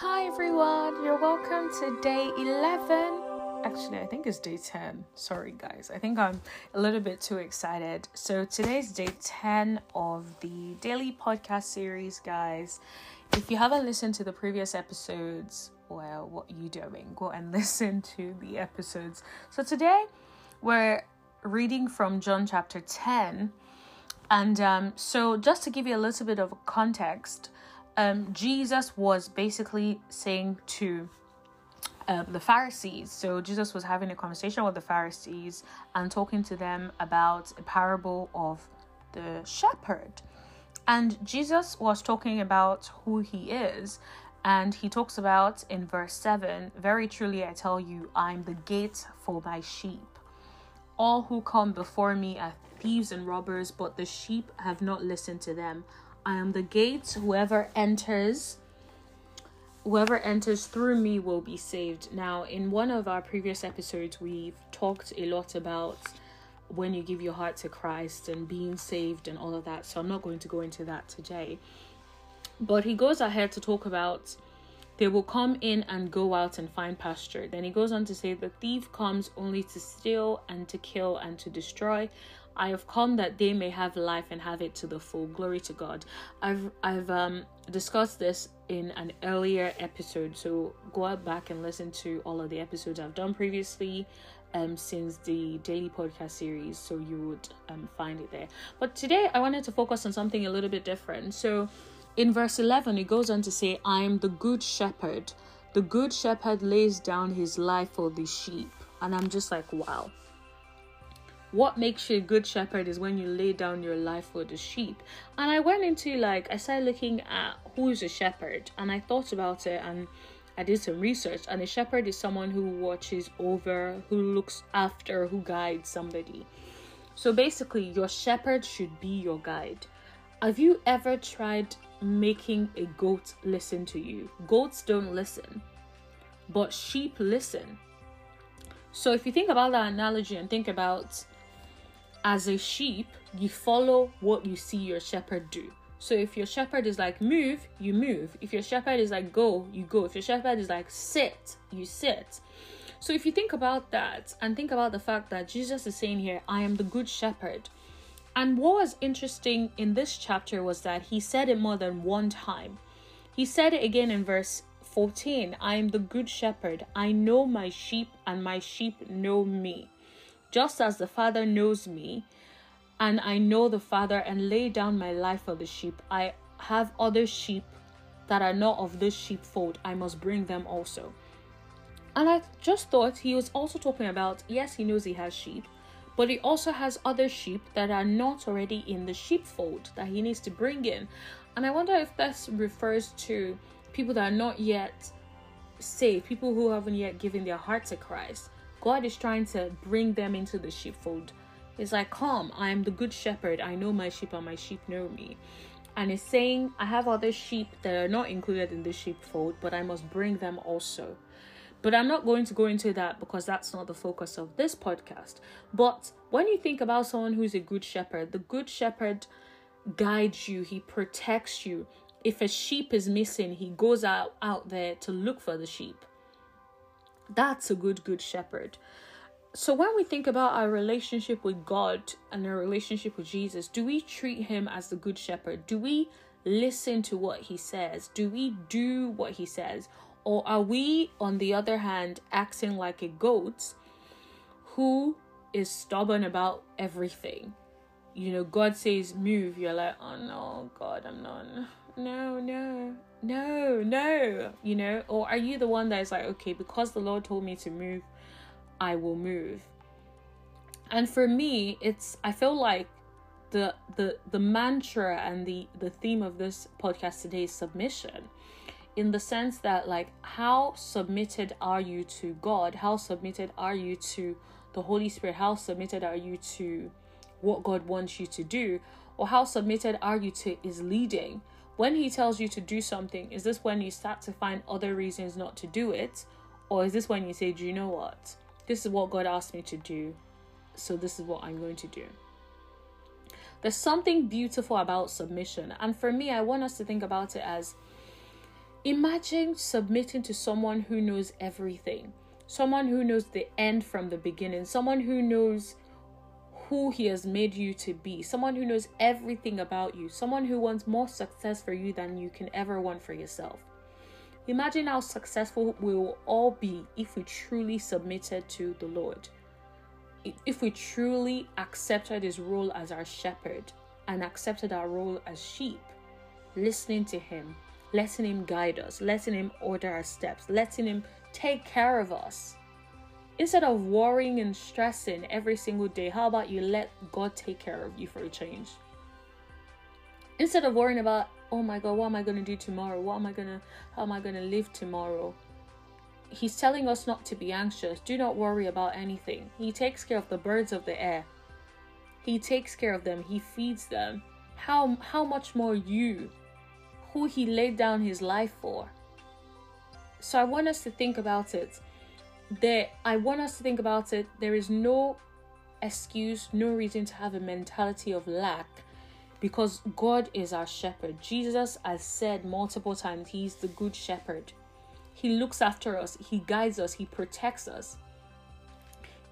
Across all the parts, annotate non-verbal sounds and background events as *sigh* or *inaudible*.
Hi everyone, you're welcome to day 11. Actually, I think it's day 10. Sorry guys, I think I'm a little bit too excited. So, today's day 10 of the daily podcast series, guys. If you haven't listened to the previous episodes, well, what are you doing? Go and *laughs* listen to the episodes. So, today we're reading from John chapter 10. And um, so, just to give you a little bit of context, um, Jesus was basically saying to um, the Pharisees. So Jesus was having a conversation with the Pharisees and talking to them about a parable of the shepherd. And Jesus was talking about who he is. And he talks about in verse 7 Very truly I tell you, I'm the gate for my sheep. All who come before me are thieves and robbers, but the sheep have not listened to them. I am the gate. Whoever enters, whoever enters through me will be saved. Now, in one of our previous episodes, we've talked a lot about when you give your heart to Christ and being saved and all of that. So I'm not going to go into that today. But he goes ahead to talk about they will come in and go out and find pasture. Then he goes on to say the thief comes only to steal and to kill and to destroy. I have come that they may have life and have it to the full. Glory to God. I've I've um discussed this in an earlier episode, so go back and listen to all of the episodes I've done previously um since the daily podcast series so you would um find it there. But today I wanted to focus on something a little bit different. So in verse 11 it goes on to say I am the good shepherd. The good shepherd lays down his life for the sheep. And I'm just like, wow what makes you a good shepherd is when you lay down your life for the sheep. And I went into like I started looking at who is a shepherd and I thought about it and I did some research and a shepherd is someone who watches over, who looks after, who guides somebody. So basically your shepherd should be your guide. Have you ever tried making a goat listen to you? Goats don't listen, but sheep listen. So if you think about that analogy and think about as a sheep, you follow what you see your shepherd do. So if your shepherd is like move, you move. If your shepherd is like go, you go. If your shepherd is like sit, you sit. So if you think about that and think about the fact that Jesus is saying here, I am the good shepherd. And what was interesting in this chapter was that he said it more than one time. He said it again in verse 14 I am the good shepherd. I know my sheep, and my sheep know me just as the Father knows me, and I know the Father and lay down my life for the sheep. I have other sheep that are not of this sheepfold. I must bring them also. And I just thought he was also talking about yes, he knows he has sheep, but he also has other sheep that are not already in the sheepfold that he needs to bring in. And I wonder if this refers to people that are not yet saved, people who haven't yet given their heart to Christ. God is trying to bring them into the sheepfold. It's like, Come, I am the good shepherd. I know my sheep, and my sheep know me. And it's saying, I have other sheep that are not included in the sheepfold, but I must bring them also. But I'm not going to go into that because that's not the focus of this podcast. But when you think about someone who's a good shepherd, the good shepherd guides you, he protects you. If a sheep is missing, he goes out, out there to look for the sheep. That's a good, good shepherd. So, when we think about our relationship with God and our relationship with Jesus, do we treat him as the good shepherd? Do we listen to what he says? Do we do what he says? Or are we, on the other hand, acting like a goat who is stubborn about everything? You know, God says move, you're like, oh no, God, I'm not. No, no no, no, you know, or are you the one that is like, okay, because the Lord told me to move, I will move. And for me, it's I feel like the the the mantra and the the theme of this podcast today is submission in the sense that like how submitted are you to God? How submitted are you to the Holy Spirit? How submitted are you to what God wants you to do? Or how submitted are you to his leading? When he tells you to do something, is this when you start to find other reasons not to do it? Or is this when you say, Do you know what? This is what God asked me to do, so this is what I'm going to do. There's something beautiful about submission. And for me, I want us to think about it as Imagine submitting to someone who knows everything, someone who knows the end from the beginning, someone who knows who he has made you to be, someone who knows everything about you, someone who wants more success for you than you can ever want for yourself. Imagine how successful we will all be if we truly submitted to the Lord. If we truly accepted his role as our shepherd and accepted our role as sheep, listening to him, letting him guide us, letting him order our steps, letting him take care of us. Instead of worrying and stressing every single day, how about you let God take care of you for a change? Instead of worrying about, oh my God, what am I going to do tomorrow? What am I going to, how am I going to live tomorrow? He's telling us not to be anxious. Do not worry about anything. He takes care of the birds of the air. He takes care of them. He feeds them. How how much more you who he laid down his life for. So I want us to think about it. There I want us to think about it. There is no excuse, no reason to have a mentality of lack because God is our shepherd. Jesus has said multiple times, He's the good shepherd. He looks after us, He guides us, He protects us.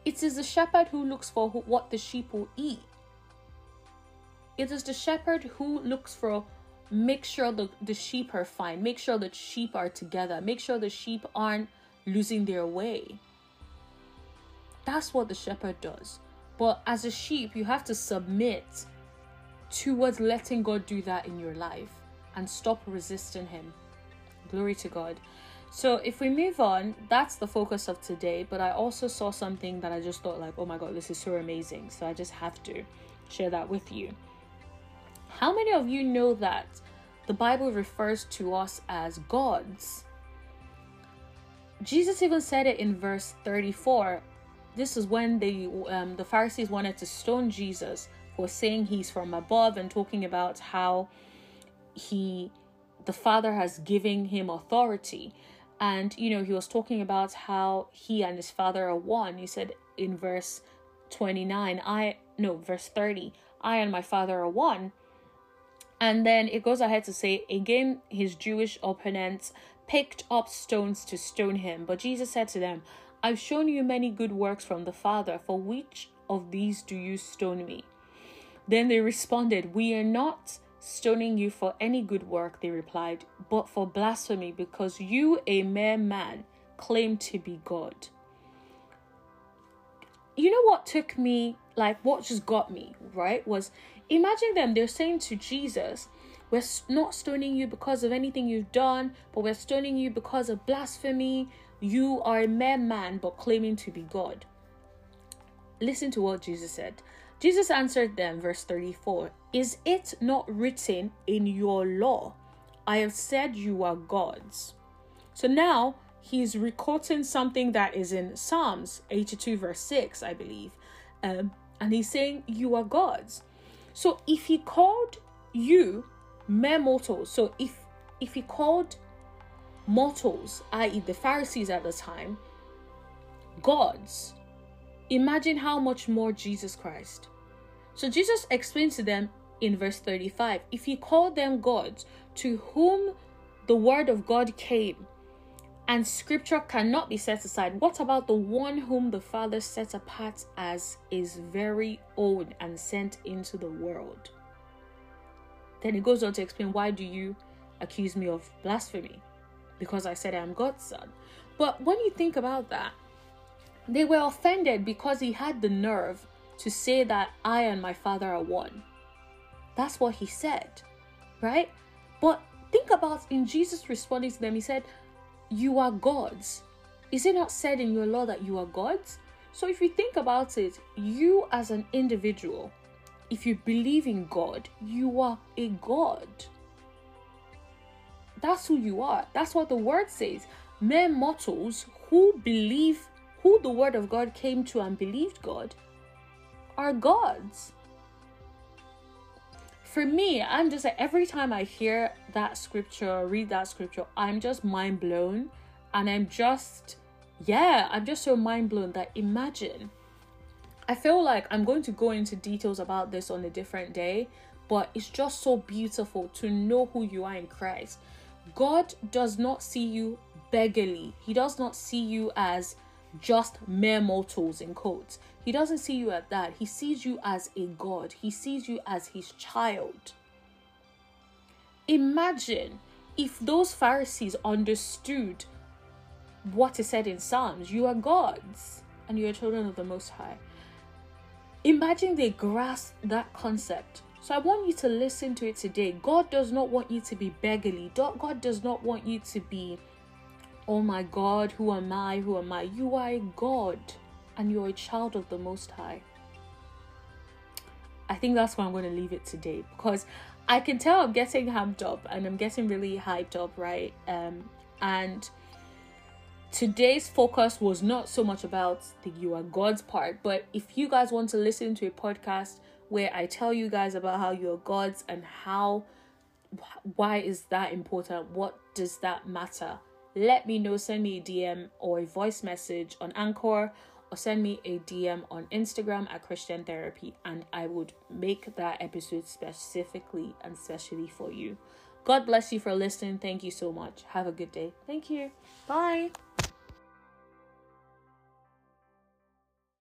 It is the shepherd who looks for what the sheep will eat. It is the shepherd who looks for make sure the, the sheep are fine make sure the sheep are together make sure the sheep aren't losing their way. That's what the shepherd does. But as a sheep you have to submit towards letting god do that in your life and stop resisting him. Glory to god. So if we move on that's the focus of today but i also saw something that i just thought like oh my god this is so amazing. So i just have to share that with you. How many of you know that the Bible refers to us as gods? Jesus even said it in verse 34. This is when the um, the Pharisees wanted to stone Jesus for saying he's from above and talking about how he the Father has given him authority. And you know, he was talking about how he and his father are one. He said in verse 29, I no, verse 30, I and my father are one. And then it goes ahead to say, again, his Jewish opponents picked up stones to stone him. But Jesus said to them, I've shown you many good works from the Father. For which of these do you stone me? Then they responded, We are not stoning you for any good work, they replied, but for blasphemy, because you, a mere man, claim to be God. You know what took me, like, what just got me, right? Was Imagine them, they're saying to Jesus, We're not stoning you because of anything you've done, but we're stoning you because of blasphemy. You are a mere man, but claiming to be God. Listen to what Jesus said. Jesus answered them, verse 34 Is it not written in your law, I have said you are gods? So now he's recording something that is in Psalms 82, verse 6, I believe. Um, and he's saying, You are gods. So if he called you mere mortals, so if if he called mortals, i.e., the Pharisees at the time, gods, imagine how much more Jesus Christ. So Jesus explains to them in verse 35 if he called them gods to whom the word of God came, and scripture cannot be set aside. What about the one whom the Father set apart as his very own and sent into the world? Then he goes on to explain why do you accuse me of blasphemy? Because I said I am God's son. But when you think about that, they were offended because he had the nerve to say that I and my Father are one. That's what he said, right? But think about in Jesus responding to them, he said, you are gods. Is it not said in your law that you are gods? So if you think about it, you as an individual, if you believe in God, you are a God. That's who you are. That's what the word says. Mere mortals who believe, who the word of God came to and believed God, are gods for me, I'm just like every time I hear that scripture, read that scripture, I'm just mind blown. And I'm just, yeah, I'm just so mind blown that imagine. I feel like I'm going to go into details about this on a different day, but it's just so beautiful to know who you are in Christ. God does not see you beggarly. He does not see you as just mere mortals in quotes. He doesn't see you at that. He sees you as a God. He sees you as his child. Imagine if those Pharisees understood what is said in Psalms you are gods and you are children of the Most High. Imagine they grasp that concept. So I want you to listen to it today. God does not want you to be beggarly. God does not want you to be, oh my God, who am I? Who am I? You are a God and you're a child of the Most High. I think that's where I'm going to leave it today because I can tell I'm getting hamped up and I'm getting really hyped up, right? Um, and today's focus was not so much about the you are God's part, but if you guys want to listen to a podcast where I tell you guys about how you're God's and how why is that important? What does that matter? Let me know. Send me a DM or a voice message on Anchor or send me a DM on Instagram at Christian Therapy and I would make that episode specifically and specially for you. God bless you for listening. Thank you so much. Have a good day. Thank you. Bye.